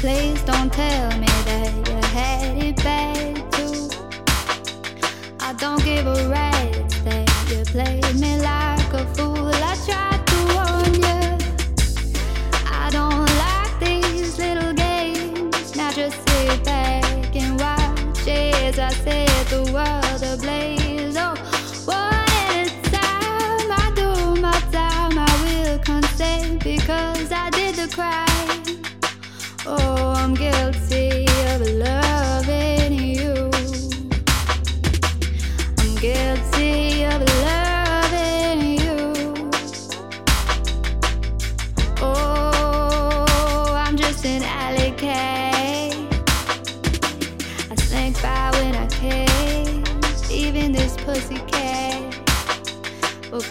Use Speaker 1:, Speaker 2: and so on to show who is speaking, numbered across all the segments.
Speaker 1: Please don't tell me that you had it bad too. I don't give a rat's that you played me like a fool. I tried to warn you. I don't like these little games. Now just sit back and watch as I set the world ablaze. Oh, what a time I do my time. I will consent because I did the crime.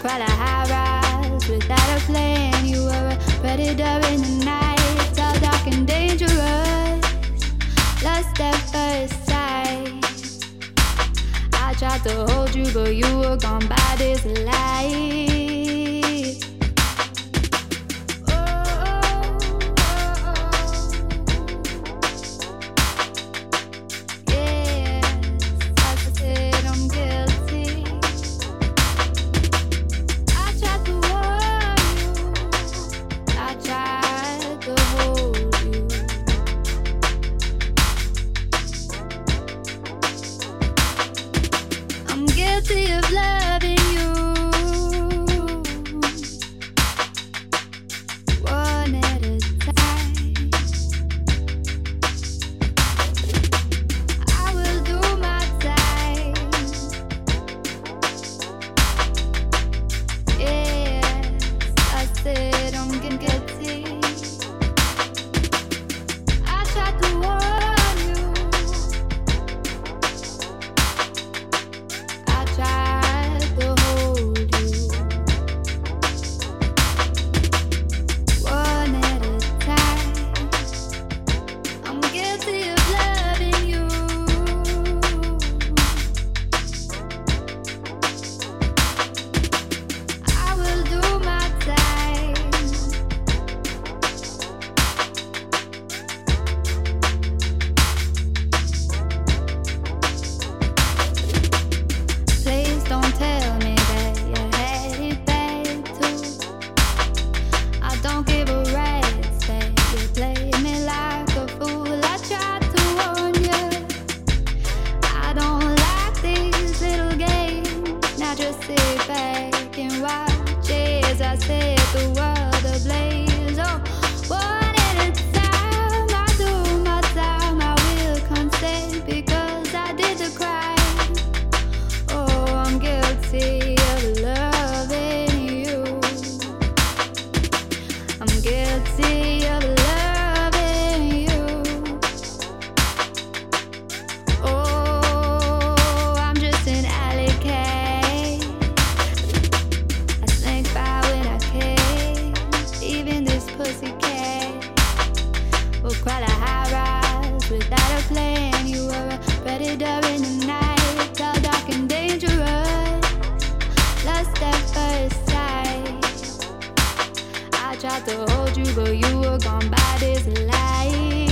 Speaker 1: Will a high rise without a plan. You were a predator in the night, all dark and dangerous. Lost at first sight. I tried to hold you, but you were gone by guilty of loving as I. tried to hold you, but you were gone by this light.